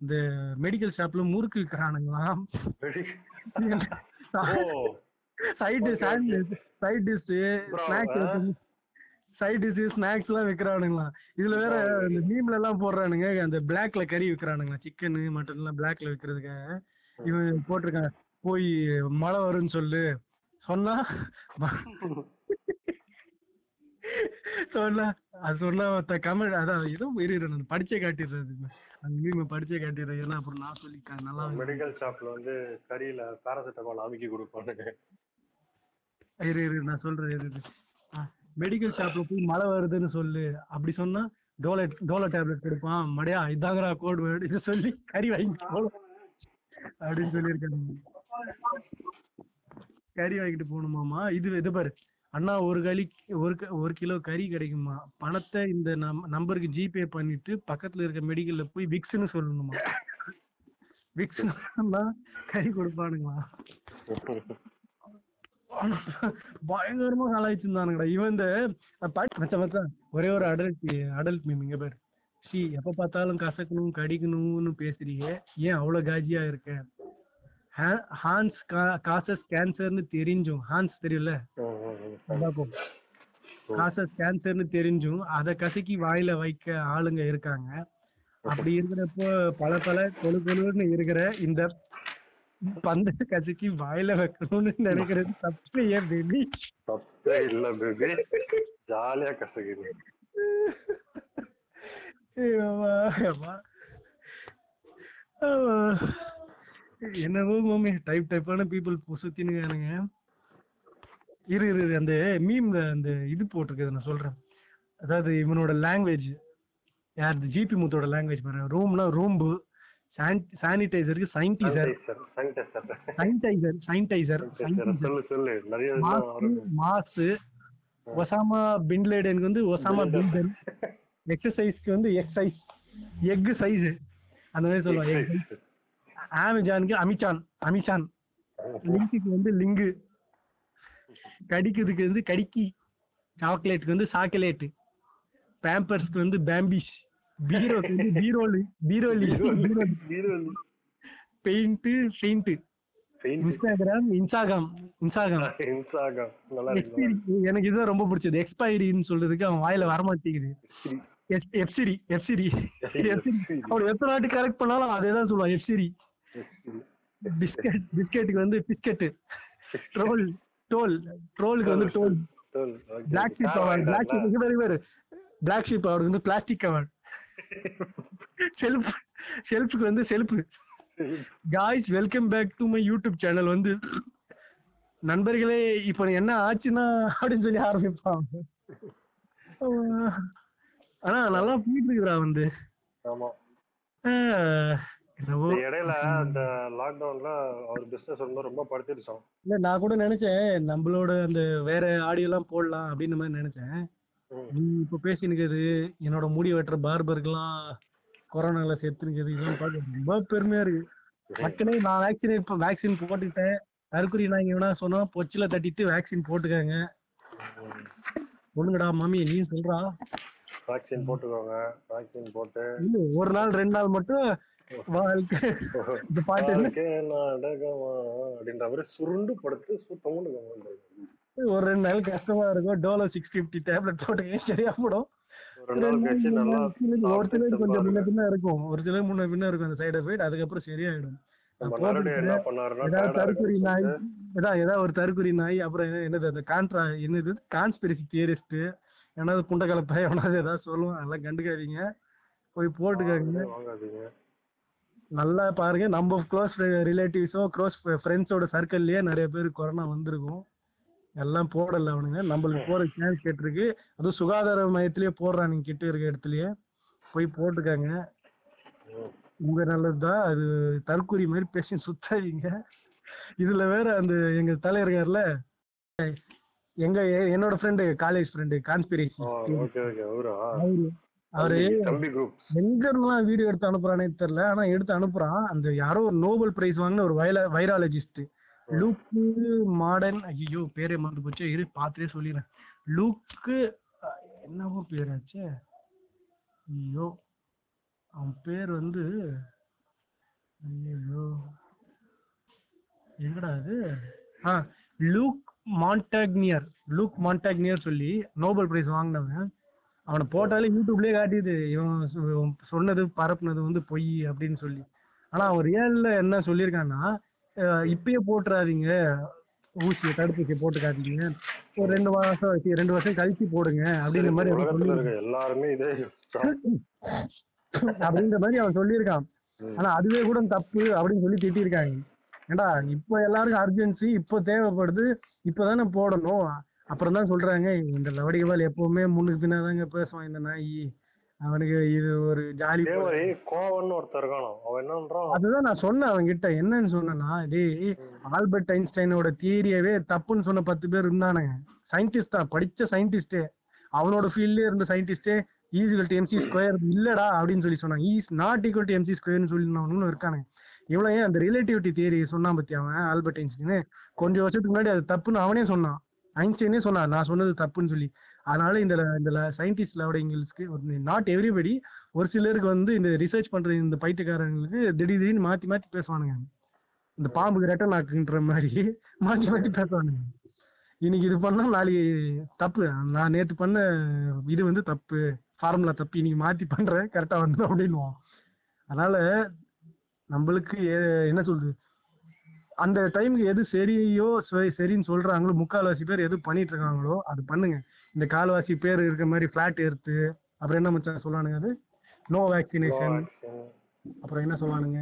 இந்த மெடிக்கல் ஷாப்ல முறுக்கு விற்கிறானுங்களாம் side. Side dish snacks. Side dish snacks எல்லாம் விற்கிறானுங்களாம் இதுல வேற. இந்த மீம்ல எல்லாம் போடுறானுங்க அந்த பிளாக்ல கறி விற்கிறானுங்களா சிக்கன் மட்டன் எல்லாம் பிளாக்ல விற்கிறதுக்காக இவன் போட்டிருக்கான் போய் மழை வரும்னு சொல்லு. சொன்னா சொன்னா அது சொன்னா கமெண்ட் அதான் இரு இரு, நான் படிச்சே காட்டிடுறது மீம் படிச்சே காட்டிடுறேன் ஏன்னா அப்புறம் நான் சொல்லி க- நல்லா மெடிக்கல் ஷாப்ல வந்து கறியில பாராசிட்டமால் அமுக்கி கொடுப்பானுங்க இரு இரு நான் சொல்றேன் இரு இரு. மெடிக்கல் ஷாப்ல போய் மழை வருதுன்னு சொல்லு. அப்படி சொன்னா டோலோ டோலோ டேப்லெட் கொடுப்பான் மடையா இதாங்கடா கோட் வேர்டு இதை சொல்லி கறி வாங்கி போகணும் அப்படின்னு சொல்லியிருக்காங்க. கறி வாங்கிட்டு போகணுமாமா இது இது பாரு. அண்ணா ஒரு கறி ஒரு க- ஒரு கிலோ கறி கிடைக்குமா பணத்தை இந்த நம் நம்பருக்கு ஜிபே பண்ணிட்டு பக்கத்துல இருக்க மெடிக்கல்ல போய் விக்ஸ்னு சொல்லணுமா விக்ஸ் கறி கொடுப்பானுங்களா பயங்கரமா கலாய்ச்சிருந்தானுங்கடா இவன் இந்த ப- மச்சான் மச்சான் ஒரே ஒரு அடல்ட் அடல்ட் மீம் இங்க பேர். ஸ்ரீ எப்ப பார்த்தாலும் கசக்கணும் கடிக்கணும்னு பேசுறீங்க. ஏன் அவ்வளவு காஜியா இருக்க? ஹான்ஸ் காசஸ் கேன்சர்னு தெரிஞ்சும். ஹான்ஸ் தெரியல. காசஸ் கேன்சர்னு தெரிஞ்சும். அத கசக்கி வாயில வைக்க ஆளுங்க இருக்காங்க. அப்படி இருக்கிறப்போ பல பல கொழு கொழுன்னு இருக்கிற இந்த பந்த கசக்கி வாயில வைக்கணும்னு நினைக்கிறது தப்பு ஏன் பேபி. தப்பே இல்ல பேபி. ஜாலியா கசக்குது. என்னவோ மாமி டைப் டைப்பான பீப்புள் சுத்தினுங்க இரு இரு இரு, அந்த மீம்ல அந்த இது போட்டிருக்குது நான் சொல்றேன். அதாவது இவனோட லாங்குவேஜ் யார் ஜிபி முத்தோட லாங்குவேஜ் பாரு. ரூம்னா ரூம்பு. சானிடைசருக்கு சைன்டிசர் சானிடைசர் சைன்டைசர். மாசு ஒசாமா பின்லேடனுக்கு வந்து ஒசாமா பின்லேடன் எக்ஸசைஸ்க்கு வந்து எக்ஸசைஸ் எக் சைஸ் அந்த மாதிரி சொல்லுவாங்க. அமேசானுக்கு அமிச்சான் அமிச்சான். லிங்குக்கு வந்து லிங்கு. கடிக்கிறதுக்கு வந்து கடிக்கி. சாக்லேட்டுக்கு வந்து சாக்லேட் பேம்பர்ஸ்க்கு வந்து பேம்பிஷ். பீரோக்கு வந்து பீரோலி பீரோலி. பீரோலி. Paint paint Paint. Instagram Instagram Instagram. Instagram. எனக்கு இதுதான் ரொம்ப பிடிச்சது. எக்ஸ்பைரின்னு சொல்றதுக்கு அவன் வாயில வரமாட்டேங்குது. எஃப்சிரி எஃப்சிரி அவன் எத்தனை வாட்டி கரெக்ட் பண்ணாலும் அதே தான் சொல்லுவான் எஃப்சிரி பிஸ்கட் பிஸ்கெட்டுக்கு வந்து பிஸ்கெட்டு ட்ரோல் டோல் ட்ரோலுக்கு வந்து toll black sheep award black sheep இது வேறு பிளாக் ஷீப் அவார்டு வந்து பிளாஸ்டிக் அவார்டு செல்ஃப் செல்ஃபுக்கு வந்து self guys welcome back to my YouTube channel வந்து நண்பர்களே இப்போ என்ன ஆச்சுன்னா அப்படின்னு சொல்லி ஆரம்பிப்பான். ஆனா நல்லா போயிட்டு இருக்குடா வந்து. என்னவோ? இந்த இடையில அந்த லாக்டவுன்ல அவர் பிசினஸ் வந்து ரொம்ப படுத்திருச்சோம். இல்ல நான் கூட நினைச்சேன் நம்மளோட அந்த வேற ஆடியோ எல்லாம் போடலாம் அப்படின்னு மாதிரி நினைச்சேன். நீ இப்ப பேசினுக்கிறது என்னோட முடி வெட்டுற பார்பருக்கெல்லாம் கொரோனால செத்துனுக்குது இதெல்லாம் பார்க்க ரொம்ப பெருமையா இருக்கு. மக்களே நான் வேக்சின் இப்ப வேக்சின் போட்டுக்கிட்டேன். தற்கொலை நான் இவனா சொன்னா பொச்சில தட்டிட்டு வேக்சின் போட்டுக்காங்க. சொல்லுங்கடா மம்மி நீ சொல்றா. வேக்சின் போட்டுக்கோங்க வேக்சின் போட்டு. இல்ல ஒரு நாள் ரெண்டு நாள் மட்டும் இந்த பாட்டு அப்படின்ற மாதிரி சுருண்டு படுத்து சுத்தமுன்னு கவனிச்சிருக்கு. ஒரு ரெண்டு நாள் கஷ்டமா இருக்கும். டோலோ சிக்ஸ் பிப்டி டேப்லெட் போட்டுக்க சரியா போடும்? ஒரு சிலர் கொஞ்சம் முன்ன பின்ன இருக்கும். ஒரு சிலர் முன்ன பின்ன இருக்கும் அந்த சைடு எஃபெக்ட் அதுக்கப்புறம் சரியாயிடும். இருக்குன்னு நாய் ஏதாவது ஒரு தற்கொலை நாய் அப்புறம் என்ன- என்னது அந்த கான்ட்ரா என்னது? கான்ஸ்பிரசி தியரிஸ்ட் ஏன்னாவது புண்டக்கலப்பை எவனாவது ஏதாவது சொல்லுவான். அதெல்லாம் கண்டுக்காதீங்க. போய் போட்டுக்காங்க வாங்காதீங்க. நல்லா பாருங்க. நம்ம க்ளோஸ் ரிலேட்டிவ்ஸோ க்ளோஸ் ஃப்ரெண்ட்ஸோட சர்க்கிள்லயே நிறைய பேர் கொரோனா வந்திருக்கும். எல்லாம் போடல அவனுங்க. நம்மளுக்கு போற சான்ஸ் கேட்டிருக்கு. அதுவும் சுகாதார மையத்திலேயே போடுறான் நீங்க கிட்ட இருக்க இடத்துலயே. போய் போட்டுக்காங்க. உங்க நல்லதுதான் அது தற்கொலை மாதிரி பேசி சுத்தாதீங்க. இதுல வேற அந்த எங்க இருக்காருல்ல எங்க என்னோட friend college friend conspiracy okay அவரா தம்பி குரூப் எங்க இருந்தெல்லாம் வீடியோ எடுத்து அனுப்புறானே தெரியல ஆனா எடுத்து அனுப்புறான். அந்த யாரோ ஒரு நோபல் பிரைஸ் வாங்கின ஒரு வைல வைராலஜிஸ்ட். லூக்கு மாடர்ன் ஐயோ பேரே மறந்து போச்சு. இரு பார்த்துட்டே சொல்லிடுறேன். லூக்கு என்னவோ பேராச்சே. ஐயோ அவன் பேர் வந்து ஐயோ எங்கடா அது ஆ லூக் மான்டாக்னியர். லூக் மான்டாக்னியர் சொல்லி நோபல் பிரைஸ் வாங்கினவன். அவனை போட்டாலே யூடியூப்லயே காட்டியது இவன் சொன்னது பரப்புனது வந்து பொய் அப்படின்னு சொல்லி. ஆனா அவன் ரியல்ல என்ன சொல்லியிருக்கான்னா இப்பயே போட்டுறாதீங்க. ஊசியை தடுப்பூசியை போட்டுக்காதீங்க ஒரு ரெண்டு மாசம் ரெண்டு வருஷம் கழிச்சு போடுங்க அப்படின்ற மாதிரி எல்லாருமே இதே அப்படின்ற மாதிரி அவன் சொல்லியிருக்கான். ஆனா அதுவே கூட தப்பு அப்படின்னு சொல்லி திட்டிருக்காங்க ஏண்டா இப்போ எல்லாருக்கும் அர்ஜென்சி இப்போ தேவைப்படுது இப்பதானே போடணும். அப்புறம் தான் சொல்றாங்க இந்த லவடிகவால் எப்பவுமே முன்னுக்கு பின்னாதாங்க பேசுவான் இந்த நாய். அவனுக்கு இது ஒரு ஜாலி மாதிரி கோவன்னு ஒருத்தர் இருக்கானோ அவன் அதுதான் நான் சொன்னேன் அவன் கிட்ட என்னன்னு சொன்னேன்னா டேய் ஆல்பர்ட் ஐன்ஸ்டைனோட தியரியவே தப்புன்னு சொன்ன பத்து பேர் இருந்தானுங்க. சயின்டிஸ்ட் தான் படிச்ச சயின்டிஸ்டே அவனோட ஃபீல்ட்லயே இருந்த சயின்டிஸ்டே is equal to M C square இல்லடா அப்படின்னு சொல்லி சொன்னாங்க is not equal to M C ஸ்கொயர்னு சொல்லினவனும் இருக்கானுங்க. இவ்வளவு ஏன் அந்த ரிலேட்டிவிட்டி தியரி சொன்னான் பத்தி அவன் ஆல்பர்ட் ஐன்ஸ்டைன்? கொஞ்சம் வருஷத்துக்கு முன்னாடி அது தப்புன்னு அவனே சொன்னான். ஐன்ஸ்டைனே சொன்னான் நான் சொன்னது தப்புன்னு சொல்லி. அதனால இந்த இந்த சயின்டிஸ்ட் லவடிங்களுக்கு நாட் எவ்ரிபடி ஒரு சிலருக்கு வந்து இந்த ரிசர்ச் பண்ற இந்த பைத்தியக்காரங்களுக்கு திடீர் திடீர்னு மாத்தி மாத்தி பேசுவானுங்க. இந்த பாம்புக்கு ரெட்டை நாக்குன்ற மாதிரி மாத்தி மாத்தி பேசுவானுங்க. இன்னைக்கு இது பண்ணா நாளைக்கு தப்பு. நான் நேத்து பண்ண இது வந்து தப்பு. ஃபார்முலா தப்பு. இன்னைக்கு மாத்தி பண்றேன். கரெக்டா வந்துடும் அப்படின்னுவோம். அதனால நம்மளுக்கு என்ன சொல்றது? அந்த டைமுக்கு எது சரியோ சரி- சரின்னு சொல்றாங்களோ முக்கால்வாசி பேர் எது பண்ணிட்டு இருக்காங்களோ அது பண்ணுங்க. இந்த கால்வாசி பேர் இருக்க மாதிரி ஃபிளாட் எடுத்து அப்புறம் என்ன மச்சான் சொல்லானுங்க அது? நோ வேக்சினேஷன் அப்புறம் என்ன சொல்லானுங்க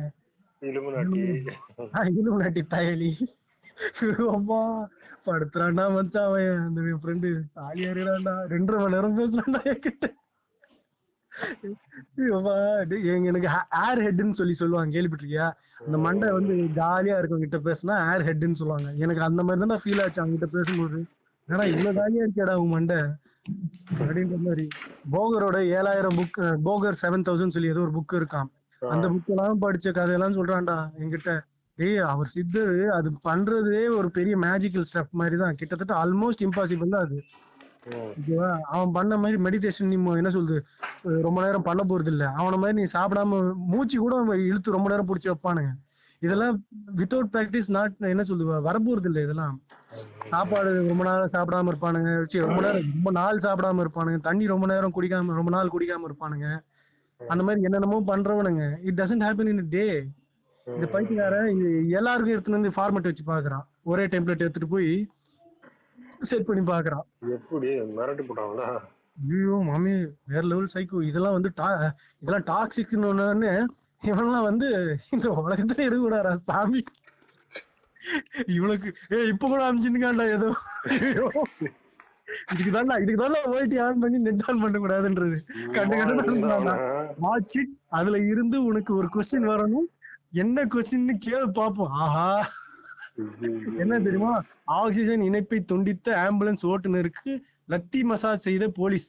இலுமினாட்டி. பயலி அம்மா படுத்துறான்டா மச்சான் அவன். அந்த ஃப்ரெண்டு ரெண்டரை மணி நேரம் பேசுறான்டா என்கிட்ட. எனக்கு ஏர் ஹெட்னு சொல்லி சொல்லுவாங்க. கேள்விப்பட்டிருக்கியா? அந்த மண்டை வந்து ஜாலியா இருக்கவங்க கிட்ட பேசினா ஏர் ஹெட்னு சொல்லுவாங்க. எனக்கு அந்த மாதிரி தான் ஃபீல் ஆச்சு அவங்க கிட்ட பேசும்போது ஏன்னா இவ்வளவு ஜாலியா இருக்கேடா உன் மண்டை? அப்படின்ற மாதிரி. போகரோட ஏழாயிரம் புக் போகர் செவன் தௌசண்ட் சொல்லி ஏதோ ஒரு புக் இருக்கான் அந்த புக் எல்லாம் படிச்ச கதையெல்லாம் சொல்றான்டா என்கிட்ட. ஏய் அவர் சித்தர் அது பண்றதே ஒரு பெரிய மேஜிக்கல் ஸ்டெப் மாதிரி தான். கிட்டத்தட்ட ஆல்மோஸ்ட் இம்பாசிபிள் தான் அது. ஓகேவா? அவன் பண்ண மாதிரி மெடிடேஷன் நீ என்ன சொல்றது? ரொம்ப நேரம் பண்ண போறது இல்ல அவன மாதிரி நீ சாப்பிடாம மூச்சு கூட இழுத்து ரொம்ப நேரம் பிடிச்சி வைப்பானுங்க. இதெல்லாம் வித்தவுட் பிராக்டிஸ் நாட் என்ன சொல்லுவா? வரப்போறது இல்ல இதெல்லாம் சாப்பாடு ரொம்ப நேரம் சாப்பிடாம இருப்பானுங்க. சீ, ரொம்ப நேரம் ரொம்ப நாள் சாப்பிடாம இருப்பானுங்க. தண்ணி ரொம்ப நேரம் குடிக்காம ரொம்ப நாள் குடிக்காம இருப்பானுங்க. அந்த மாதிரி என்னென்னமோ பண்றவனுங்க. It doesn't happen in day இந்த பைத்தியக்காரன் எல்லாருக்கும் எடுத்துட்டு வந்து ஃபார்மேட் வச்சு பாக்குறான் ஒரே டெம்ப்ளேட் எடுத்துட்டு போய் செட் பண்ணி பாக்குறான். எப்படி? மிரட்டி போட்டாங்களா? ஐயோ மாமி வேற லெவல் சைக்கோ இதெல்லாம் வந்து டா இதெல்லாம் டாக்ஸிக்னு ஒண்ணு இவன்லாம் வந்து இந்த உலகத்துல இருக்கக்கூடாதா சாமி? இவனுக்கு ஏ இப்ப கூட அமிச்சுருக்காண்டா ஏதோ. இதுக்கு தான்டா இதுக்கு தான் ஓய்டி ஆன் பண்ணி நெட் ஆன் பண்ண கூடாதுன்றது கண்டு கண்டு வாட்ச் இட் அதுல இருந்து உனக்கு ஒரு கொஸ்டின் வரணும். என்ன கொஸ்டின்னு கேளு பாப்போம். ஆஹா. என்ன தெரியுமா? ஆக்சிஜன் இணைப்பை துண்டித்த ஆம்புலன்ஸ் ஓட்டுநருக்கு லத்தி மசாஜ் செய்த போலீஸ்.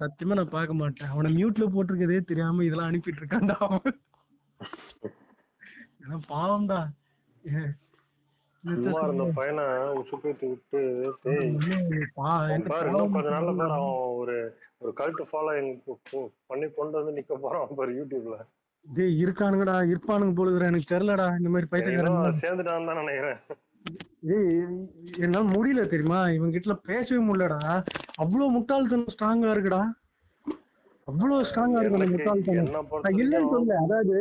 சத்தியமா நான் பார்க்க மாட்டேன். அவனை மியூட்ல போட்டிருக்கதே தெரியாம இதெல்லாம் அனுப்பிட்டு இருக்கான்டா அவன் பாவம்டா. பையனை உசுப்பேத்தி விட்டு கொஞ்ச நாள்ல பாரு அவன் ஒரு ஒரு கல்ட் ஃபாலோயிங் பண்ணி கொண்டு வந்து நிக்க போறான் பாரு யூடியூப்ல டேய் இருக்கானுங்கடா இருப்பானுங்க போலுதுடா எனக்கு தெரியலடா இந்த மாதிரி பைத்தியக்காரங்க சேர்ந்துட்டான்னு தான் நினைக்கிறேன். ஏய் என்னால முடியல தெரியுமா? இவங்க கிட்ட பேசவே முடியலடா. அவ்வளவு முட்டாள்தனம் ஸ்ட்ராங்கா இருக்குடா. அவ்வளவு ஸ்ட்ராங்கா இருக்கு அந்த முட்டாள்தனம். இல்லைன்னு சொல்லல. அதாவது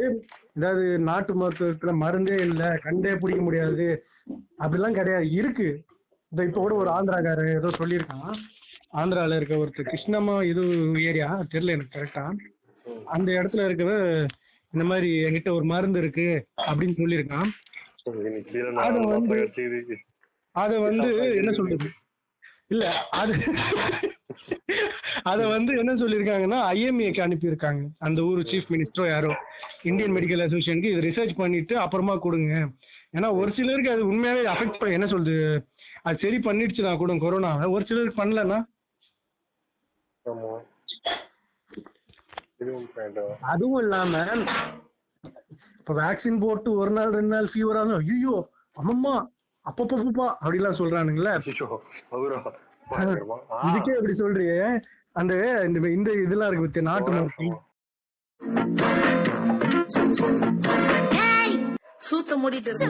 அதாவது நாட்டு மருத்துவத்துல மருந்தே இல்ல கண்டே பிடிக்க முடியாது. அப்படிலாம் கிடையாது. இருக்கு. இந்த இப்ப கூட ஒரு ஆந்திராக்காரர் ஏதோ சொல்லியிருக்கான். ஆந்திரால இருக்க ஒருத்தர் கிருஷ்ணமா இது ஏரியா? தெரியல எனக்கு கரெக்டா அந்த இடத்துல இருக்கவ இந்த மாதிரி என்கிட்ட ஒரு மருந்து இருக்கு அப்படின்னு சொல்லியிருக்கான். அது வந்து-. அத வந்து என்ன சொல்றது? இல்ல அது அத வந்து என்ன சொல்லிருக்காங்கன்னா ஐஎம்ஏக்கு அனுப்பியிருக்காங்க. அந்த ஊர் சீஃப் மினிஸ்டரோ யாரோ இந்தியன் மெடிக்கல் அசோசியேஷனுக்கு இது ரிசர்ச் பண்ணிட்டு அப்புறமா கொடுங்க. ஏன்னா ஒரு சிலருக்கு அது உண்மையாவே அஃபெக்ட் பண்ண என்ன சொல்றது? அது சரி பண்ணிடுச்சுனா கூட கொரோனாவை ஒரு சிலருக்கு பண்ணலன்னா ஆமா இதுவும் point ஆ. அதுவும் இல்லாம இப்ப வேக்சின் போட்டு ஒரு நாள் ரெண்டு நாள் ஃபீவர் ஆகும் ஐயோ அம்மம்மா அப்பப்பப்பா அப்படிலாம் சொல்றானுங்களே. இதுக்கே இப்படி சொல்றியே. அந்த இந்த இந்த இதெல்லாம் இருக்கு பத்தியா நாட்டு மரத்தி சூத்த மூடிட்டு இருக்கு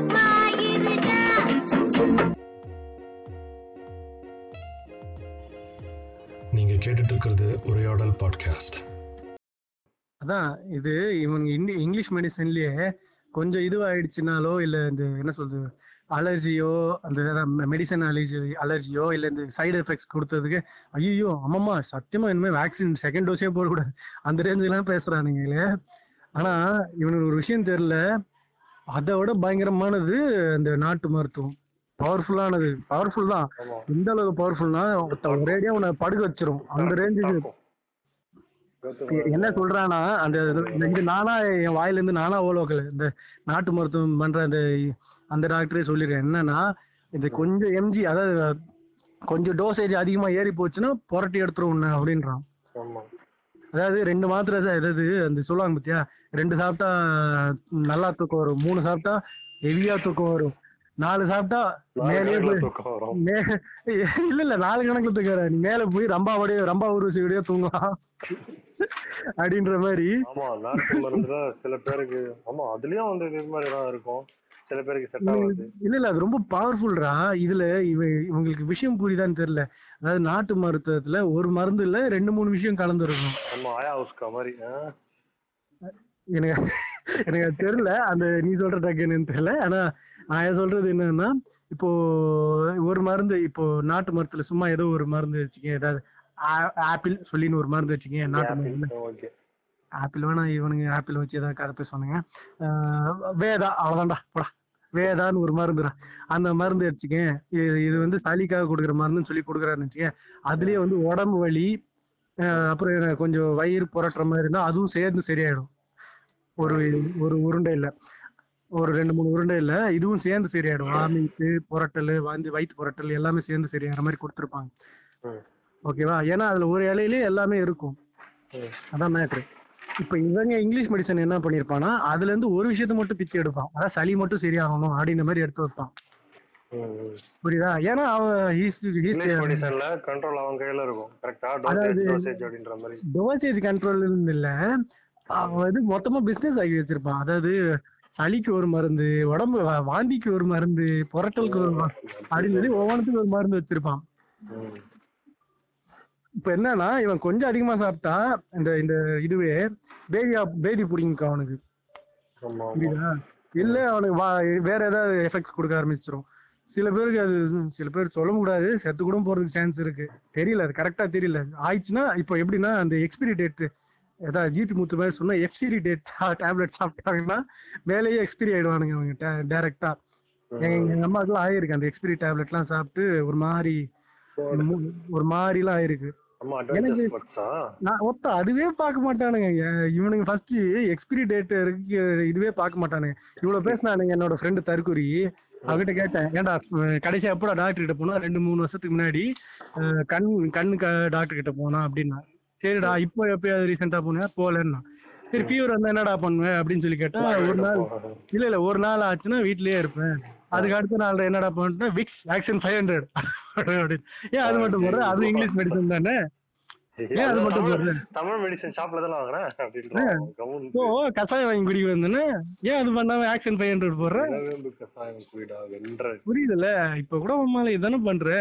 நீங்க கேட்டுட்டு இருக்கிறது உரையாடல் பாட்காஸ்ட் அதான் இது இவங்க இந்தி- இங்கிலீஷ் மெடிசன்லயே கொஞ்சம் இதுவாயிடுச்சுனாலோ இல்ல இந்த என்ன சொல்றது அலர்ஜியோ அந்த மெடிசன் அலர்ஜி அலர்ஜியோ இல்ல இந்த சைடு எஃபெக்ட்ஸ் கொடுத்ததுக்கு ஐயோ அம்மம்மா சத்தியமா இனிமே வேக்சின் செகண்ட் டோஸே போடக்கூடாது. அந்த ரேஞ்சுலாம் பேசுறானுங்களே ஆனா இவனுக்கு ஒரு விஷயம் தெரியல. அதை விட பயங்கரமானது இந்த நாட்டு மருத்துவம். பவர்ஃபுல்லானது பவர்ஃபுல் தான். எந்த அளவுக்கு பவர்ஃபுல்னா ஒரேடியா உன்னை படுக்க வச்சிரும். அந்த ரேஞ்சுக்கு என்ன சொல்றானா அந்த இது நானா என் வாயில இருந்து நானா ஓலோக்கல இந்த நாட்டு மருத்துவம் பண்ற அந்த அந்த டாக்டரே சொல்லிருக்கேன் என்னன்னா இது கொஞ்சம் எம்ஜி அதாவது கொஞ்சம் டோசேஜ் அதிகமா ஏறி போச்சுன்னா புரட்டி எடுத்துரும் உன்னை அப்படின்றான். அதாவது ரெண்டு மாத்திரை சா- அதாவது அந்த சொல்லுவாங்க பாத்தியா? ரெண்டு சாப்பிட்டா நல்லா தூக்கம் வரும். மூணு சாப்பிட்டா ஹெவியா தூக்கம் வரும். நாலு சாப்பிட்டா நாலு மேலேயே கணக்குல போய் தூக்கம் வரும். மே இல்ல இல்ல நாலு கணக்குல தூக்கிற நீ மேல போய் ரம்பா உருவசியோடய தூங்கலாம் அப்படின்ற மாதிரி. ஆமா நாட்டு மருந்துல சில பேருக்கு ஆமா அதுலயும் வந்து இது மாதிரி தான் இருக்கும். சில பேருக்கு செட் ஆகாது. இல்ல இல்ல அது ரொம்ப பவர்ஃபுல்ரா இதுல இவ இவங்களுக்கு விஷயம் புரியுதான்னு தெரியல. அதாவது நாட்டு மருத்துவத்துல ஒரு மருந்து இல்ல ரெண்டு மூணு விஷயம் கலந்துருக்கும் நம்ம ஆயா உஸ்கா மாதிரி? எனக்கு எனக்கு அது தெரியல. அந்த நீ சொல்ற டக்கு என்னன்னு தெரியல. ஆனா நான் சொல்றது என்னன்னா இப்போ ஒரு மருந்து இப்போ நாட்டு மருந்துல சும்மா ஏதோ ஒரு மருந்து வச்சுக்கேன் ஏதாவது ஆப்பிள் சொல்லின்னு ஒரு மருந்து வச்சுக்கேன் நாட்டு ஓகே ஆப்பிள் வேணா இவனுங்க ஆப்பிள் வச்சு ஏதாவது கதை பேசுவானுங்க. வேதா அவ்வளவுதான்டா போடா. வேதான்னு ஒரு மருந்துடா. அந்த மருந்து வச்சுக்கேன் இது வந்து சளிக்காக கொடுக்குற மருந்துன்னு சொல்லி கொடுக்குறாருன்னு வச்சுக்கேன் அதுலயே வந்து உடம்பு வலி அப்புறம் கொஞ்சம் வயிறு புரட்டுற மாதிரி இருந்தா அதுவும் சேர்ந்து சரியாயிடும். ஒரு ஒரு உருண்டை இல்ல. ஒரு ரெண்டு மூணு உருண்டை இல்ல. இதுவும் சேர்ந்து சரியாயிடும். வாமிட்டு புரட்டல் வந்து வயிற்று புரட்டல் எல்லாமே சேர்ந்து சரியாகிற மாதிரி கொடுத்துருப்பாங்க. ம். ஓகேவா? ஏன்னா அதுல ஒரு இலையிலே எல்லாமே இருக்கும். அதான் மேட்ரு இப்ப இவங்க இங்கிலீஷ் மெடிசன் என்ன பண்ணிருப்பானா அதுல இருந்து ஒரு விஷயத்த மட்டும் பிச்சு எடுப்பான். அதான் சளி மட்டும் சரியாகணும் அப்படின்ற மாதிரி எடுத்து வைப்பான். புரியுதா? ஏன்னா அவன் கண்ட்ரோல் அவன் கையில இருக்கும். கரெக்டா அதாவது- டோசேஜ் டோசேஜ் அப்படின்ற மாதிரி. டோசேஜ் கண்ட்ரோல் இல்ல அவன் வந்து மொத்தமா பிசினஸ் ஆகி வச்சிருப்பான். அதாவது சளிக்கு ஒரு மருந்து உடம்பு வாந்திக்கு ஒரு மருந்து புரட்டலுக்கு ஒரு மருந்து அப்படின்னு சொல்லி ஒவ்வொன்றுத்துக்கும் ஒரு மருந்து வச்சிருப்பான். இப்ப என்னன்னா இவன் கொஞ்சம் அதிகமா சாப்பிட்டா இந்த இந்த இதுவே பேதியா பேதி பிடிக்கும் அவனுக்கு. புரியுதா? இல்ல அவனுக்கு வா வேற ஏதாவது எஃபெக்ட்ஸ் கொடுக்க ஆரம்பிச்சிரும். சில பேருக்கு அது சில பேர் சொல்ல முடியாது. செத்து கூட போறதுக்கு சான்ஸ் இருக்கு. தெரியல அது கரெக்டா தெரியல. ஆயிடுச்சுன்னா இப்போ எப்படின்னா அந்த எக்ஸ்பிரி டேட் ஏதாவது ஜிபி முத்து மாதிரி சொன்னா எஃப்சிரி டேட் டேப்லெட் சாப்பிட்டாங்கன்னா மேலேயே எக்ஸ்பிரி ஆயிடுவானுங்க அவங்க டைரக்டா எங்க அம்மாவுக்குலாம் ஆயிருக்கு. அந்த எக்ஸ்பிரி டேப்லெட்லாம் சாப்பிட்டு ஒரு மாதிரி ஒரு மாதிரிலாம் ஆயிருக்கு. நான் ஒத்த அதுவே பார்க்க மாட்டானுங்க. இவனுங்க ஃபர்ஸ்ட் எக்ஸ்பிரி டேட் இருக்கு இதுவே பார்க்க மாட்டானுங்க. இவ்வளவு பேசினானுங்க என்னோட ஃப்ரெண்டு தற்கொரி. அவகிட்ட கேட்டேன் ஏன்டா கடைசியா எப்படா டாக்டர் கிட்ட போனா? ரெண்டு மூணு வருஷத்துக்கு முன்னாடி கண் கண்ணு டாக்டர் கிட்ட போனா அப்படின்னா. சரிடா இப்போ எப்பயாவது ரீசெண்டா போனியா? போலன்னா. சரி ஃபீவர் வந்தா என்னடா பண்ணுவேன் அப்படின்னு சொல்லி கேட்டா ஒரு நாள் இல்ல இல்ல ஒரு நாள் ஆச்சுன்னா வீட்லயே இருப்பேன். அதுக்கு அடுத்த நாள் என்னடா பண்ணிட்டேன் விக்ஸ் ஆக்ஷன் ஃபைவ் ஹண்ட்ரட் அப்படின்னு. ஏன் அது மட்டும் போடுற? அது இங்கிலீஷ் மெடிசன் தானே? ஏன் அது மட்டும் போடுற? தமிழ் மெடிசன் ஷாப்ல தானே வாங்குறேன்? ஓ கசாயம் வாங்கி குடிக்க வந்தேன்னு ஏன் அது பண்ணாம ஆக்ஷன் ஃபைவ் ஹண்ட்ரட் போடுற? புரியுதுல்ல இப்ப கூட உண்மையில இதானே பண்ற?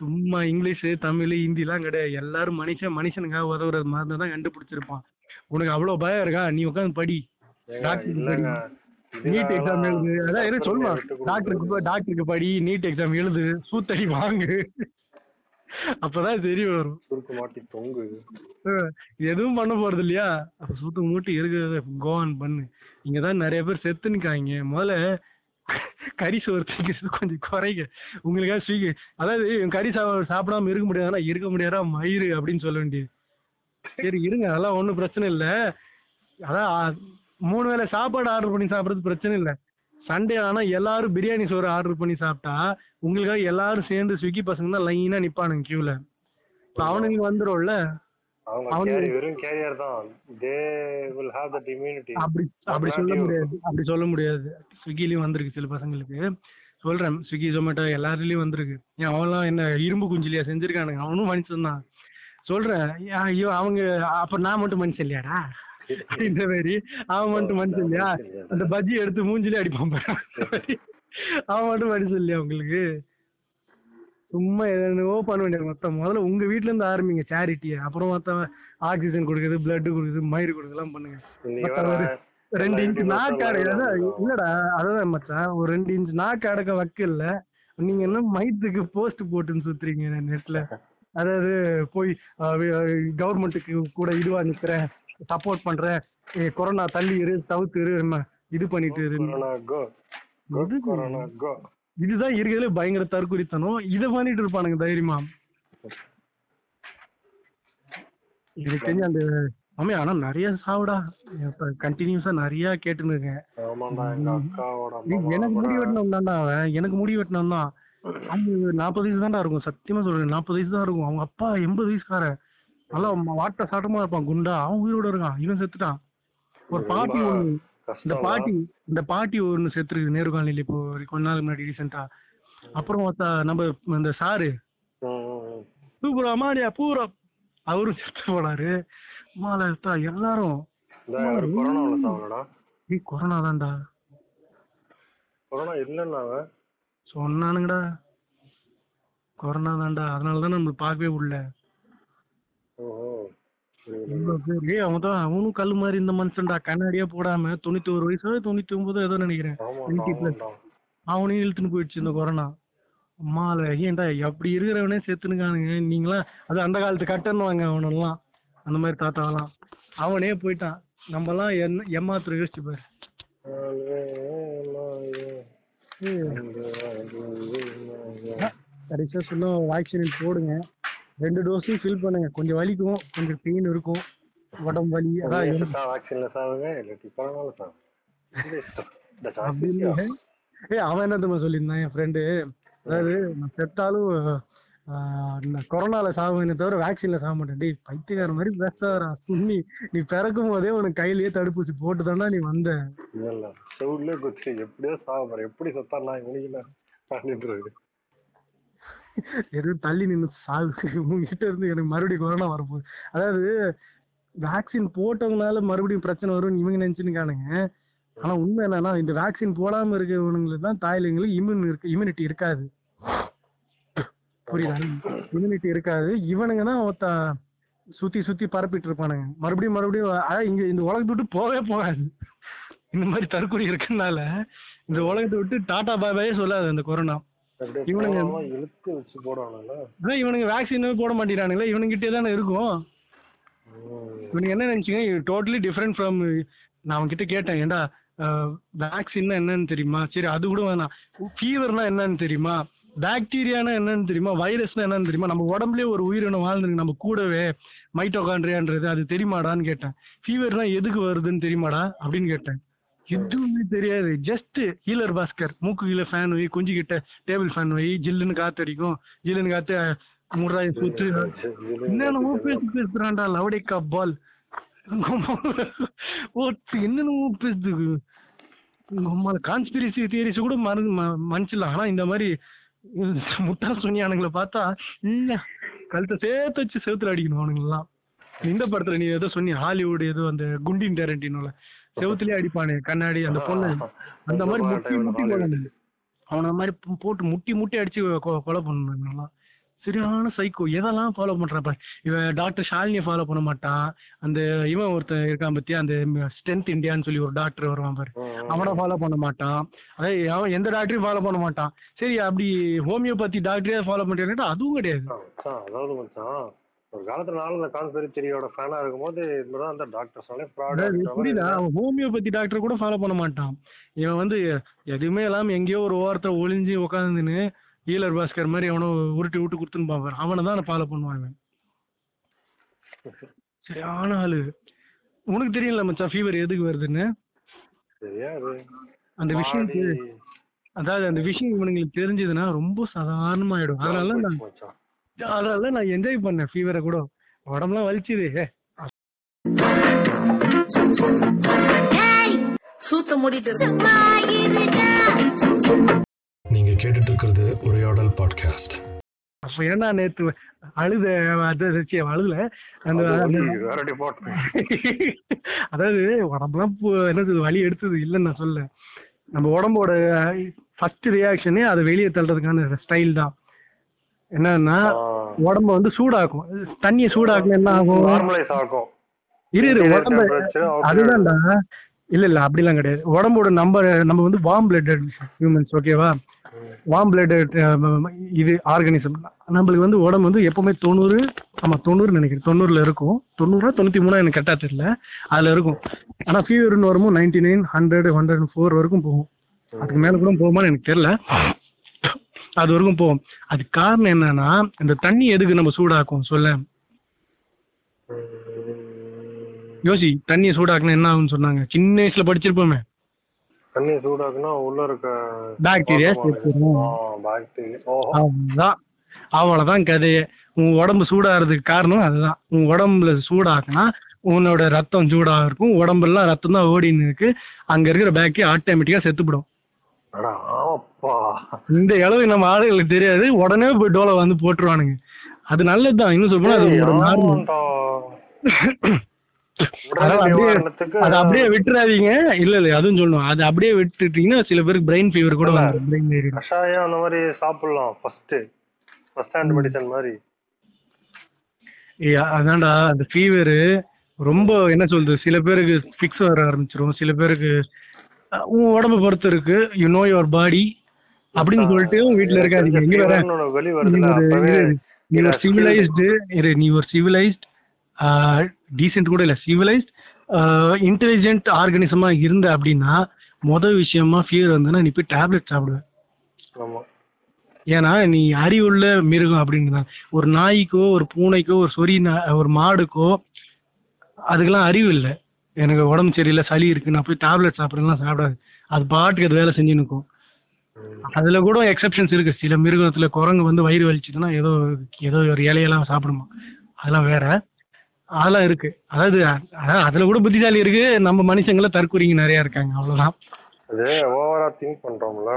சும்மா இங்கிலீஷ் தமிழ் ஹிந்தி எல்லாம் கிடையாது. எல்லாரும் மனுஷன் மனுஷனுக்காக உதவுறது மாதிரி தான் கண்டுபிடிச்சிருப்பான். உனக்கு அவ்வளவு பயம் இருக்கா? நீ உட்காந்து படி. நீட் எக்ஸாம் எழுது. அதான் என்ன சொல்லுவான் டாக்டருக்கு டாக்டருக்கு படி நீட் எக்ஸாம் எழுது சூத்தடி வாங்கு. அப்பதான் தெரிய வரும். தொங்கு. எதுவும் பண்ண போறது இல்லையா? அப்ப சூத்த மூட்டி இருக்கிறத கோவான் பண்ணு. இங்கதான் நிறைய பேர் செத்து நிக்காங்க. முதல்ல கறி சோறு கொஞ்சம் குறைங்க. உங்களுக்காக ஸ்வீகி அதாவது கறி சாப்பிடாம இருக்க முடியாதுன்னா இருக்க முடியாதா? மயிறு அப்படின்னு சொல்ல வேண்டியது. சரி இருங்க அதெல்லாம் ஒண்ணும் பிரச்சனை இல்ல. அதான் மூணு வேளை சாப்பாடு ஆர்டர் பண்ணி சாப்பிடுறது பிரச்சனை இல்ல. சண்டே ஆனா எல்லாரும் பிரியாணி சோறு ஆர்டர் பண்ணி சாப்பிட்டா உங்களுக்காக எல்லாரும் சேர்ந்து ஸ்விக்கி பசங்க தான் லைனா நிப்பானுங்க கியூல இப்ப அவங்க அவனுக்கு- கேரி வெறும் கேரியர் தான். They will have that immunity அப்படி சொல்ல. முடியாது. அப்படி சொல்ல முடியாது. ஸ்விக்கிலயும் வந்திருக்கு சில பசங்களுக்கு. சொல்றேன் ஸ்விக்கி ஜொமேட்டோ எல்லாத்துலயும் வந்திருக்கு. ஏன் அவன்லாம் என்ன இரும்பு குஞ்சிலியா செஞ்சிருக்கானுங்க. அவனும் மனுஷன் தான் சொல்றேன் ஐயோ அவங்க அப்ப நான் மட்டும் மனுஷன் இல்லையாடா? இந்த மாதிரி. அவன் மட்டும் மனுஷன் இல்லையா? அந்த பஜ்ஜி எடுத்து மூஞ்சிலே அடிப்பான். அவன் மட்டும் மனுஷன் இல்லையா உங்களுக்கு? சும்மா என்னவோ பண்ண வேண்டியது மொத்தம். முதல்ல உங்க வீட்ல இருந்து ஆரம்பிங்க சேரிட்டிய அப்புறம் மொத்தம் ஆக்சிஜன் கொடுக்குறது பிளட் கொடுக்குறது மயிர் கொடுக்குறதுலாம் பண்ணுங்க. ரெண்டு இன்ச் நாக்காடை அதான் இல்லடா அதான் மச்சான். ஒரு ரெண்டு இன்ச் நாக்கு அடக்க வக்கு இல்ல. நீங்க என்ன மயத்துக்கு போஸ்ட் போட்டுன்னு சுத்துறீங்க நெட்ல அதாவது போய் கவர்மெண்ட்டுக்கு கூட இதுவா நிக்கிறேன். சப்போர்ட் பண்றேன் ஏய், கொரோனா தள்ளி இரு தவிர்த்து இரு இது பண்ணிட்டு இரு. இதுதான் இருக்கிறதுல பயங்கர தற்குறித்தனம் இதை பண்ணிட்டு இருப்பானுங்க தைரியமா. எனக்கு தெரிஞ்சு அந்த ஆமா ஆனா நிறைய சாவுடா. கண்டினியூஸா நிறைய கேட்டுன்னு இருக்கேன் எனக்கு முடி வெட்டணும் தான்டா அவன். எனக்கு முடி வெட்டணும் தான் நாற்பது வயசு தான்டா இருக்கும். சத்தியமா சொல்றேன் நாற்பது வயசு தான் இருக்கும். அவங்க அப்பா எண்பது வயசுக்காரன். நல்லா ம- வாட்ட சாட்டமா இருப்பான் குண்டா. அவன் உயிரோட இருக்கான். இவன் செத்துட்டான். ஒரு பாட்டி ஒண்ணு. இந்த பாட்டி இந்த பாட்டி ஒண்ணு செத்துருக்கு நேரு காலனில இப்போ ஒரு கொஞ்ச நாள் முன்னாடி ரீசெண்டா அப்புறம் நம்ம இந்த சாரு. பூரா மாடியா பூரா. அவரும் செத்து போனாரு. மாலை எல்லாரும். கொரோனா தான்டா. கொரோனா இல்லைன்னா சொன்னானுங்கடா. கொரோனா தான்டா. அதனால தான் நம்மள பார்க்கவே ஓஹோ இவ்வளவு பேர். ஏய் அவன் தான் அவனும் கல்லு மாதிரி இந்த மனுஷன்டா. கண்ணாடியே போடாம தொண்ணூத்தி ஒரு வயசோ தொண்ணூத்தி ஒன்பதோ ஏதோ நினைக்கிறேன். ஆமாண்டா 90 plus. ஆமாண்டா. அவனையும் இழுத்துன்னு போயிடுச்சு இந்த கொரோனா. அம்மால ஏன்டா அப்படி இருக்கிறவனே செத்துனுக்கானுங்க. நீங்களாம் அது அந்த காலத்து கட்டணுவாங்க அவனெல்லாம். அந்த மாதிரி தாத்தாவெல்லாம். அவனே போயிட்டான். நம்ம எல்லாம் என்ன ஏமாத்திரம் யோசிச்சு பாரு. கடைசியா சொல்ல வேக்சின் போடுங்க. ரெண்டு டோஸையும் ஃபில் பண்ணுங்க. கொஞ்சம் வலிக்கும். கொஞ்சம் பெயின் இருக்கும். உடம்பு வலி அதான் வேக்சின்ல சாவுங்க இல்லாட்டி அவன் என்ன தெரியுமா சொல்லியிருந்தான்? என் ஃப்ரெண்டு அதாவது நான் செத்தாலும் கொரோனால சாவேனே தவிர வேக்சின்ல சாக மாட்டேன். டேய் பைத்தியக்கார மாதிரி பேசாதடா சுண்ணி. நீ பிறக்கும் போதே உனக்கு கையிலேயே தடுப்பூசி போட்டு தானே நீ வந்த. இல்ல செவுட்லயே குத்தி எப்படியோ சாவ எப்படி செத்தான் இவனுக்கு அப்படின்றது எதுவும் தள்ளி நின்று சாகு உங்ககிட்ட இருந்து எனக்கு மறுபடியும் கொரோனா வரப்போகுது. அதாவது வேக்சின் போட்டவங்கனால மறுபடியும் பிரச்சனை வரும்னு இவங்க நினைச்சுன்னுக்கானுங்க ஆனா உண்மை என்னன்னா இந்த வேக்சின் போடாம இருக்கிறவங்களுக்கு தான் தாய்லைங்களுக்கு இம்யூன் இருக்கு இம்யூனிட்டி இருக்காது. புரியுதா? இம்யூனிட்டி இருக்காது. இவனுங்க தான் ஒருத்த சுத்தி சுத்தி பரப்பிட்டு இருப்பானுங்க. மறுபடியும் மறுபடியும் அதான் இங்க இந்த உலகத்தை விட்டு போவே போகாது. இந்த மாதிரி தற்கொலை இருக்கனால இந்த உலகத்தை விட்டு டாடா பாய் பாயே சொல்லாது இந்த கொரோனா இவனுங்க- இழுத்து வச்சு அதான் இவனுங்க வேக்சின் போட மாட்டேங்கிறானுங்களே இவனுங்கிட்டே தானே இருக்கும். ம். இவனுக்கு என்ன நினைச்சீங்க டோட்டலி டிஃப்ரெண்ட் ஃப்ரம் நான் அவன் கிட்ட கேட்டேன் ஏண்டா வேக்சின்னா என்னன்னு தெரியுமா? சரி அது கூட வேணாம். ஃபீவர்னா என்னன்னு தெரியுமா? பாக்டீரியானா என்னன்னு தெரியுமா? வைரஸ்னா என்னன்னு தெரியுமா? நம்ம உடம்புலயே ஒரு உயிரினம் வாழ்ந்துருக்கு நம்ம கூடவே மைட்டோகாண்ட்ரியான்றது அது தெரியுமாடான்னு கேட்டேன். ஃபீவர்னா எதுக்கு வருதுன்னு தெரியுமாடா? அப்படின்னு கேட்டேன். எதுவுமே தெரியாது. ஜஸ்ட் ஹீலர் பாஸ்கர் மூக்கு கீழே ஃபேன் வை குஞ்சு கிட்ட டேபிள் ஃபேன் வை ஜில்லுன்னு காத்து அடிக்கும். ஜில்லுன்னு காத்து முறாய் சுத்து என்னென்னமோ பேசி பேசுறான்டா லவடே பால் என்னென்னமோ பேசுது. கான்ஸ்பிரசி தியரிஸ் கூட மறு மனுச்சிடலாம் ஆனா இந்த மாதிரி முட்டா சொன்னியானுங்களை பார்த்தா இல்ல. கழுத்தை சேர்த்து வச்சு செவுத்துல அடிக்கணும் அவனுங்கெல்லாம். இந்த படத்துல நீ ஏதோ சொன்னி ஹாலிவுட் ஏதோ அந்த குண்டின் டேரண்டினோல. செவுத்துலயே அடிப்பானே கண்ணாடி அந்த பொண்ணு. அந்த மாதிரி முட்டி முட்டி போடணும் அவன மாதிரி போட்டு முட்டி முட்டி அடிச்சு கொலை பண்ணணும் சரியான சைக்கோ எதெல்லாம் ஃபாலோ பண்றான் இவன் டாக்டர் ஷாலினியை ஃபாலோ பண்ண மாட்டான். அந்த இவன் ஒருத்தன் இருக்கான் பத்தியா? அந்த ஸ்ட்ரென்த் இந்தியான்னு சொல்லி ஒரு டாக்டர் வருவான் பாரு. அவனை ஃபாலோ பண்ண மாட்டான். அதாவது அவன் எந்த டாக்டரையும் ஃபாலோ பண்ண மாட்டான். சரி அப்படி ஹோமியோபதி டாக்டரே ஃபாலோ பண்றேன்னா அதுவும் கிடையாது. ஒரு காலத்துல நானும் இந்த தியரியோட ஃபேனா இருக்கும்போது இந்த மாதிரி அந்த டாக்டர்ஸ் அதாவது புரியுதா அவன் ஹோமியோபதி டாக்டர் கூட ஃபாலோ பண்ண மாட்டான். இவன் வந்து எதுவுமே இல்லாம எங்கேயோ ஒரு ஓரத்துல ஒளிஞ்சு உட்காந்துன்னு ஈலர் பாஸ்கர் மாதிரி அவனை உருட்டி விட்டு கொடுத்துன்னு பாப்பாரு அவனை தான் ஃபாலோ பண்ணுவான் இவன். சரியான ஆளு. உனக்கு தெரியல மச்சான் ஃபீவர் எதுக்கு வருதுன்னு? அந்த விஷயம் அதாவது அந்த விஷயம் இவனுங்களுக்கு தெரிஞ்சதுன்னா ரொம்ப சாதாரணமாயிடும். அதனால அதனால நான் என்ஜாய் பண்ணேன் ஃபீவரை கூட. உடம்புலாம் வலிச்சுது. சூத்த மூடிட்டு நீங்க கேட்டுட்டு இருக்கிறது உரையாடல் பாட்காஸ்ட் அப்ப ஏன்னா நேத்து அழுத அழுதுல. அந்த அதாவது உடம்புலாம் பு- என்னது வலி எடுத்தது இல்லைன்னு நான் சொல்ல நம்ம உடம்போட ஃபர்ஸ்ட் ரியாக்ஷனே அதை வெளியே தள்ளுறதுக்கான ஸ்டைல் தான். என்னன்னா உடம்ப வந்து சூடாக்கும். தண்ணியை சூடாக்குனா என்ன ஆகும்? நார்மலைஸ் ஆகும். இரு இரு உடம்பு அதுதான்டா. இல்ல இல்ல அப்படிலாம் கிடையாது. உடம்போட நம்ம நம்ம வந்து வார்ம் பிளட்டட் ஹியூமன்ஸ் ஓகேவா வார்ம் பிளட்டட் இது ஆர்கானிசம் நம்மளுக்கு வந்து உடம்பு வந்து எப்பவுமே தொண்ணூறு ஆமா தொண்ணூறு நினைக்கிறேன். தொண்ணூறுல இருக்கும். தொண்ணூறா தொண்ணூத்தி மூணா எனக்கு கரெக்டா தெரியல. அதுல இருக்கும். ஆனா ஃபீவர்னு வரும்போது ninety nine hundred hundred four வரைக்கும் போகும். அதுக்கு மேல கூட போகுமான்னு எனக்கு தெரியல. அது வரைக்கும் போகும். அதுக்கு காரணம் என்னன்னா இந்த தண்ணி எதுக்கு நம்ம சூடாக்கும்? சொல்ல யோசி தண்ணியை சூடாக்குனா என்ன ஆகும்னு சொன்னாங்க. சின்ன வயசுல படிச்சிருப்போமே. தண்ணி சூடாக்குனா உள்ள இருக்க பாக்டீரியா ஓஹோ. அவ்வளவுதான். கதையே. உன் உடம்பு சூடாகிறதுக்கு காரணம் அதுதான். உன் உடம்புல சூடாக்குனா உன்னோட ரத்தம் சூடாக இருக்கும் உடம்பெல்லாம் ரத்தம் தான் ஓடின்னு இருக்கு. அங்க இருக்கிற பாக்டீரியா ஆட்டோமேட்டிக்கா செத்துப்படும் ஆமாப்பா. இந்த அளவு நம்ம ஆளுகளுக்கு தெரியாது. உடனே போய் டோலை வந்து போட்டுருவானுங்க. அது நல்லதுதான். இன்னும் சொல்ல அது அதை அப்படியே விட்டுறாதீங்க. இல்ல இல்ல அதுவும் சொல்லணும். அது அப்படியே விட்டுட்டீங்கன்னா சில பேருக்கு பிரெயின் ஃபீவர் கூட ஏறிடும். கஷாயம் அந்த மாதிரி சாப்பிடலாம். ஃபர்ஸ்ட் ஃபர்ஸ்ட் ஹேண்ட் மெடிசன் மாதிரி. அதான்டா. அந்த ஃபீவர் ரொம்ப என்ன சொல்றது? சில பேருக்கு ஃபிக்ஸ் வர ஆரம்பிச்சிரும். சில பேருக்கு உன் உடம்ப பொறுத்து இருக்கு. யூ நோ யுவர் பாடி அப்படின்னு சொல்லிட்டு வீட்டுல இருக்காதீங்க. இங்க வேற நீ ஒரு நீ சிவிலைஸ்டு நீ ஒரு சிவிலைஸ்ட் டீசென்ட் கூட இல்ல. சிவிலைஸ்ட் இன்டெலிஜென்ட் ஆர்கனிசமா இருந்த அப்படின்னா மொதல் விஷயமா ஃபீவர் வந்ததுன்னா நீ போய் டேப்லெட் சாப்பிடுவ. ஆமா. ஏன்னா நீ அறிவுள்ள மிருகம் அப்படின்னு ஒரு நாய்க்கோ ஒரு பூனைக்கோ ஒரு சொறி நா- ஒரு மாடுக்கோ அதுக்கெல்லாம் அறிவு இல்லை. எனக்கு உடம்பு சரியில்லை சளி இருக்கு நான் போய் டேப்லெட் சாப்பிடலாம் சாப்பிடாது. அது பாட்டுக்கு அது வேலை செஞ்சு நிற்கும் அதுல கூட எக்ஸப்ஷன்ஸ் இருக்கு. சில மிருகத்துல குரங்கு வந்து வயிறு வலிச்சுதுன்னா ஏதோ ஏதோ ஒரு இலையெல்லாம் சாப்பிடுமா. அதெல்லாம் வேற. அதெல்லாம் இருக்கு. அதாவது அதான் அதுல கூட புத்திசாலி இருக்கு. நம்ம மனுஷங்கள தற்கொலைங்க நிறைய இருக்காங்க. அவ்வளவுதான். அது ஓவரா திங்க் பண்றோம்ல.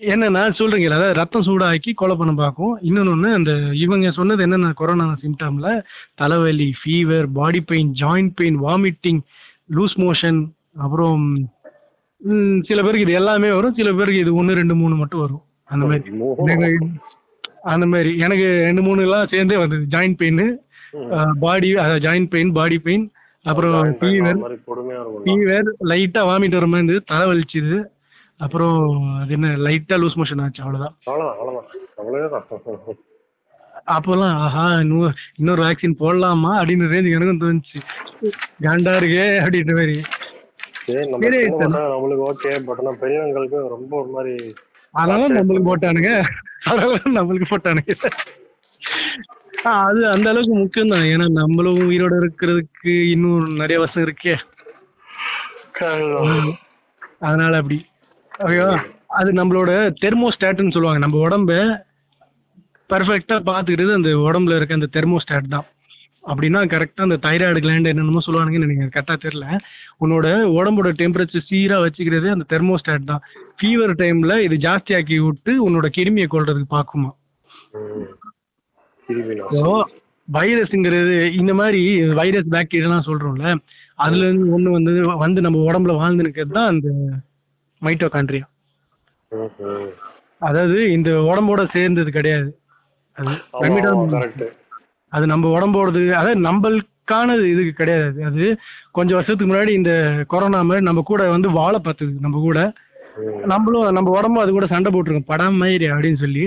என்னன்னா சொல்றீங்களா அதாவது ரத்தம் சூடாக்கி கொலை பண்ண பார்க்கும். இன்னொன்னு அந்த இவங்க சொன்னது என்னென்ன கொரோனா சிம்டம்ல தலைவலி fever body pain joint pain vomiting loose motion அப்புறம் சில பேருக்கு இது எல்லாமே வரும். சில பேருக்கு இது ஒன்று ரெண்டு மூணு மட்டும் வரும். அந்த மாதிரி. அந்த மாதிரி. எனக்கு ரெண்டு மூணு எல்லாம் சேர்ந்தே வந்தது. Joint pain body joint pain body pain அப்புறம் ஃபீவர் ஃபீவர் லைட்டா வாமிட் வர மாதிரி இருந்தது. தலை வலிச்சுது. அப்புறம் அது என்ன லைட்டா லூஸ் மோஷன் ஆச்சு அவ்வளவுதான். அப்போல்லாம் ஆஹா இன்னும் இன்னொரு வேக்சின் போடலாமா அப்படின்னு ரேஞ்சுக்கு எனக்கும் தோணுச்சு. காண்டா இருக்கே அப்படின்ற மாதிரி. நம்மளுக்கு ஓகே பட் ஆனா பெரியவங்களுக்கு ரொம்ப ஒரு மாதிரி அதனால நம்மளுக்கு போட்டானுங்க. அதனால நம்மளுக்கு போட்டானுங்க. அது அந்த அளவுக்கு முக்கியம் தான் ஏன்னா நம்மளும் உயிரோட இருக்கிறதுக்கு இன்னும் நிறைய வருஷம் இருக்கே. அதனால அப்படி. ஓகேவா அது நம்மளோட தெர்மோஸ்டாட்னு சொல்லுவாங்க. நம்ம உடம்ப பர்ஃபெக்டா பாத்துக்கிறது அந்த உடம்புல இருக்க அந்த தெர்மோஸ்டாட் தான். அப்படின்னா கரெக்டா அந்த தைராய்டு கிளாண்ட் என்னென்னமோ சொல்லுவானுங்கன்னு எனக்கு கரெக்டா தெரியல. உன்னோட உடம்போட டெம்பரேச்சர் சீரா வச்சுக்கிறது அந்த தெர்மோஸ்டாட் தான். ஃபீவர் டைம்ல இது ஜாஸ்தியாக்கி விட்டு உன்னோட கிருமியை கொல்றதுக்கு பாக்குமா கிருமி ஸோ வைரஸ்ங்கிறது இந்த மாதிரி வைரஸ் பாக்டீரியாலாம் சொல்றோம்ல அதுல இருந்து ஒண்ணு வந்து வந்து நம்ம உடம்புல வாழ்ந்து நிற்கிறது தான் அந்த மைட்டோகாண்ட்ரியா. அதாவது இந்த உடம்போட சேர்ந்தது கிடையாது. அது நம்ம உடம்போடது அதாவது நம்மளுக்கானது இது கிடையாது. அது. கொஞ்சம் வருஷத்துக்கு முன்னாடி இந்த கொரோனா மாதிரி நம்ம கூட வந்து வாழ பார்த்தது நம்ம கூட. நம்மளும் நம்ம உடம்பும் அது கூட சண்டை போட்டிருக்கோம். படம் மாதிரி அப்படின்னு சொல்லி.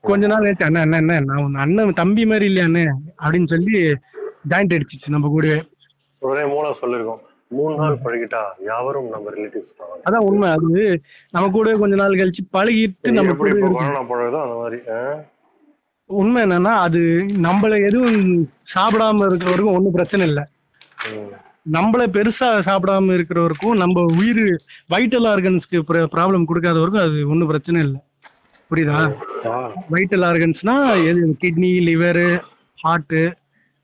கொஞ்ச நாள் கழிச்சு அண்ணா அண்ணா அண்ணா நான் உன் அண்ணன் தம்பி மாதிரி இல்லையா அண்ணே? அப்படின்னு சொல்லி ஜாயிண்ட் அடிச்சிச்சு நம்ம கூடவே. ஒரே மூலம் சொல்லிருக்கோம். மூணு நாள் பழகிட்டா யாவரும் நம்ம ரிலேட்டிவ்ஸ் தான் அதான் உண்மை அது நம்ம கூட கொஞ்ச நாள் கழிச்சு பழகிட்டு நம்ம கூட. கொரோனா பழகுதோ அந்த மாதிரி? உண்மை என்னன்னா அது நம்மள எதுவும் சாப்பிடாம இருக்கிறவருக்கும் ஒன்றும் பிரச்சனை இல்லை. நம்மள பெருசா சாப்பிடாம இருக்கிறவருக்கும் நம்ம உயிர் வைட்டல் ஆர்கன்ஸ்க்கு ப்ராப்ளம் கொடுக்காதவருக்கும் அது ஒன்றும் பிரச்சனை இல்லை புரியுதா. வைட்டல் ஆர்கன்ஸ்னா எது கிட்னி லிவரு ஹார்ட்டு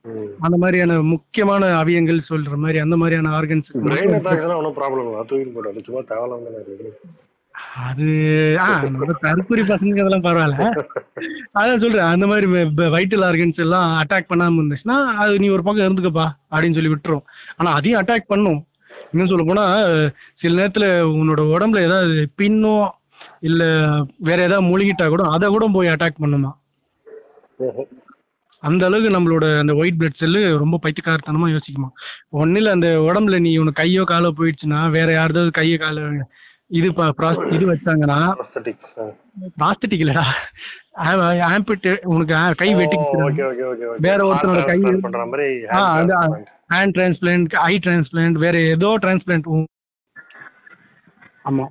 ம். அந்த மாதிரியான முக்கியமான அவயங்கள் சொல்ற மாதிரி அந்த மாதிரியான ஆர்கன்ஸ் பிரெயின் அட்டாக்ஸ்னா ஒன்றும் ப்ராப்ளம் இல்லை. தூக்கி போட்டு அது சும்மா தானே இருக்கு. அது ஆ நம்ம தற்கொலை பசங்க அதெல்லாம் பரவாயில்ல. அதான் சொல்றேன். அந்த மாதிரி வைட்டல் ஆர்கன்ஸ் எல்லாம் அட்டாக் பண்ணாம இருந்துச்சுன்னா அது நீ ஒரு பக்கம் இருந்துக்கப்பா அப்படின்னு சொல்லி விட்டுரும். ஆனா அதையும் அட்டாக் பண்ணும். இன்னும் சொல்ல போனா சில நேரத்துல உன்னோட உடம்புல ஏதாவது பின்னோ இல்ல வேற ஏதாவது முழுகிட்டா கூட அதை கூட போய் அட்டாக் பண்ணுமா? அந்த அளவுக்கு நம்மளோட அந்த ஒயிட் பிளட் செல்லு ரொம்ப பைத்தியக்காரத்தனமா யோசிக்குமா ஒன்னும் இல்ல அந்த உடம்புல நீ உனக்கு கையோ காலோ போயிடுச்சுன்னா வேற யாராவது கையோ காலோ இது இது வச்சாங்கன்னா. ப்ராஸ்தட்டிக் இல்லடா ஆம்பிட்டு உனக்கு கை வெட்டி. வேற ஒருத்தனோட கை. ஹேண்ட் டிரான்ஸ்பிளான்ட் ஐ டிரான்ஸ்பிளான்ட் வேற ஏதோ டிரான்ஸ்பிளான்ட் ஆமா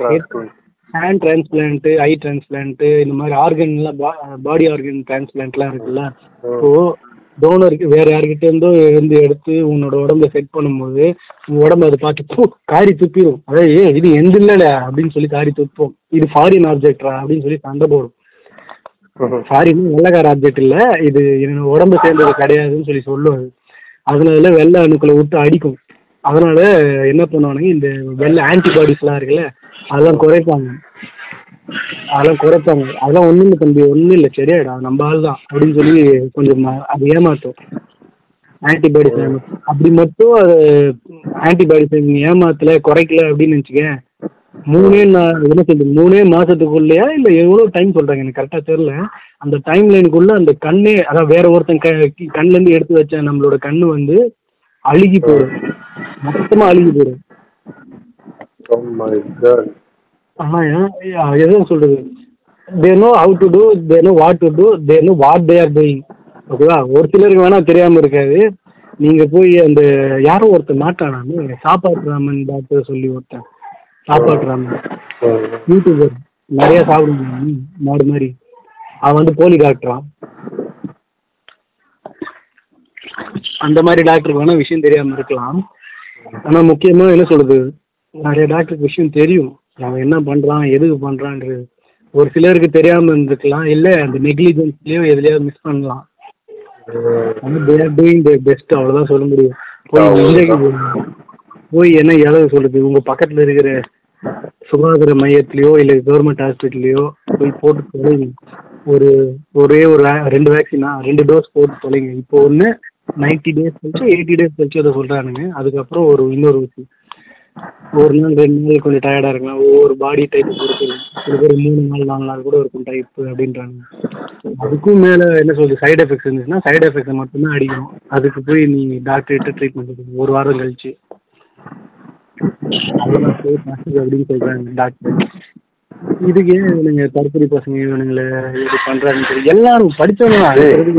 transplant. Hand transplant eye transplant இந்த மாதிரி ஆர்கன்லாம் பாடி ஆர்கன் டிரான்ஸ்பிளான்ட்லாம் இருக்குல்ல? இப்போ டோனருக்கு வேற யார்கிட்ட இருந்தோ இருந்து எடுத்து உன்னோட உடம்ப செட் பண்ணும்போது உன் உடம்ப அதை பார்த்து பூ காரி துப்பிடும் அதாவது ஏ இது எந்த இல்லல அப்படின்னு சொல்லி காரி துப்போம். இது ஃபாரின் ஆப்ஜெக்டா அப்படின்னு சொல்லி சண்டை போடும். ஃபாரின் வெள்ளக்கார ஆப்ஜெக்ட் இல்ல. இது என்னோட உடம்பு சேர்ந்தது கிடையாதுன்னு சொல்லி சொல்லும். அது. அதனால வெள்ளை அணுக்களை விட்டு அடிக்கும். அதனால என்ன பண்ணுவானுங்க இந்த வெள்ளை ஆன்டிபாடிஸ்லாம் இருக்குல்ல அதெல்லாம் குறைப்பாங்க. அதெல்லாம் குறைப்பாங்க. அதெல்லாம் ஒண்ணும் இல்லை தம்பி ஒண்ணும் இல்லை. சரியாயிடா நம்ம ஆள் தான் அப்படின்னு சொல்லி கொஞ்சம் அது ஏமாத்தும். ஆன்டிபாடிஸ் அப்படி மட்டும் அது ஆன்டிபாடிஸ் ஏமாத்தல குறைக்கல அப்படின்னு நினச்சிக்க மூணே நான் என்ன சொல்றது மூணே மாசத்துக்குள்ளயா இல்ல எவ்வளவு டைம் சொல்றாங்க எனக்கு கரெக்டா தெரியல. அந்த டைம் லைனுக்குள்ள அந்த கண்ணே அதான் வேற ஒருத்தன் க கண்ணுல இருந்து எடுத்து வச்ச நம்மளோட கண்ணு வந்து அழுகி போயிடும். மொத்தமா அழுகி போயிடும் Oh my God. ஆனா எதுவும் சொல்றது? They know how to do they know what to do they know what they are doing ஓகேவா ஒரு சிலருக்கு வேணா தெரியாம இருக்காது. நீங்க போய் அந்த யாரோ ஒருத்தர் மாட்டானாமே சாப்பாட்டு ராமன் டாக்டர் சொல்லி ஒருத்தன். சாப்பாட்டு ராமன். யூடியூபர் நிறைய சாப்பிடுவாங்க மாடு மாதிரி. அவன் வந்து போலி டாக்டரான் அந்த மாதிரி டாக்டருக்கு வேணா விஷயம் தெரியாம இருக்கலாம். ஆனா முக்கியமா என்ன சொல்றது? நிறைய டாக்டருக்கு விஷயம் தெரியும். அவன் என்ன பண்றான் எதுக்கு பண்றான்றது. ஒரு சிலருக்கு தெரியாம இருந்திருக்கலாம். இல்ல அந்த நெக்லிஜென்ஸ்லயோ எதுலயோ மிஸ் பண்ணலாம். ஆனா they are doing the best அவ்வளவுதான் சொல்ல முடியும். போய் போய் என்ன எதாவது சொல்றது? உங்க பக்கத்துல இருக்கிற சுகாதார மையத்திலயோ இல்ல கவர்மெண்ட் ஹாஸ்பிட்டல்லையோ போய் போட்டு தொலைங்க. ஒரு ஒரே ஒரு ரெண்டு வேக்சினா ரெண்டு டோஸ் போட்டு தொலைங்க. இப்போ ஒன்று நைன்டி டேஸ் கழிச்சு எயிட்டி டேஸ் கழிச்சு அதை சொல்றானுங்க. அதுக்கப்புறம் ஒரு இன்னொரு ஊசி ஒரு நாள் ரெண்டு நாள் கொஞ்சம் டயர்டாக இருக்கலாம். ஒவ்வொரு பாடி டைப் பொறுத்து சில பேர் மூணு நாள் நாலு நாள் கூட இருக்கும் டைப் அப்படின்றாங்க. அதுக்கும் மேலே என்ன சொல்றது? சைடு எஃபெக்ட்ஸ் இருந்துச்சுன்னா சைடு எஃபெக்ட்ஸை மட்டும்தான் அடிக்கணும். அதுக்கு போய் நீ டாக்டர்கிட்ட ட்ரீட்மெண்ட் எடுக்கணும் ஒரு வாரம் கழிச்சு. அதெல்லாம் போய் அப்படின்னு சொல்கிறாங்க டாக்டர் இதுக்கு ஏன் இவனுங்க தற்கொலை பசங்க இவனுங்களை இது பண்ணுறாங்கன்னு சொல்லி எல்லாரும் படித்தவங்க தான்.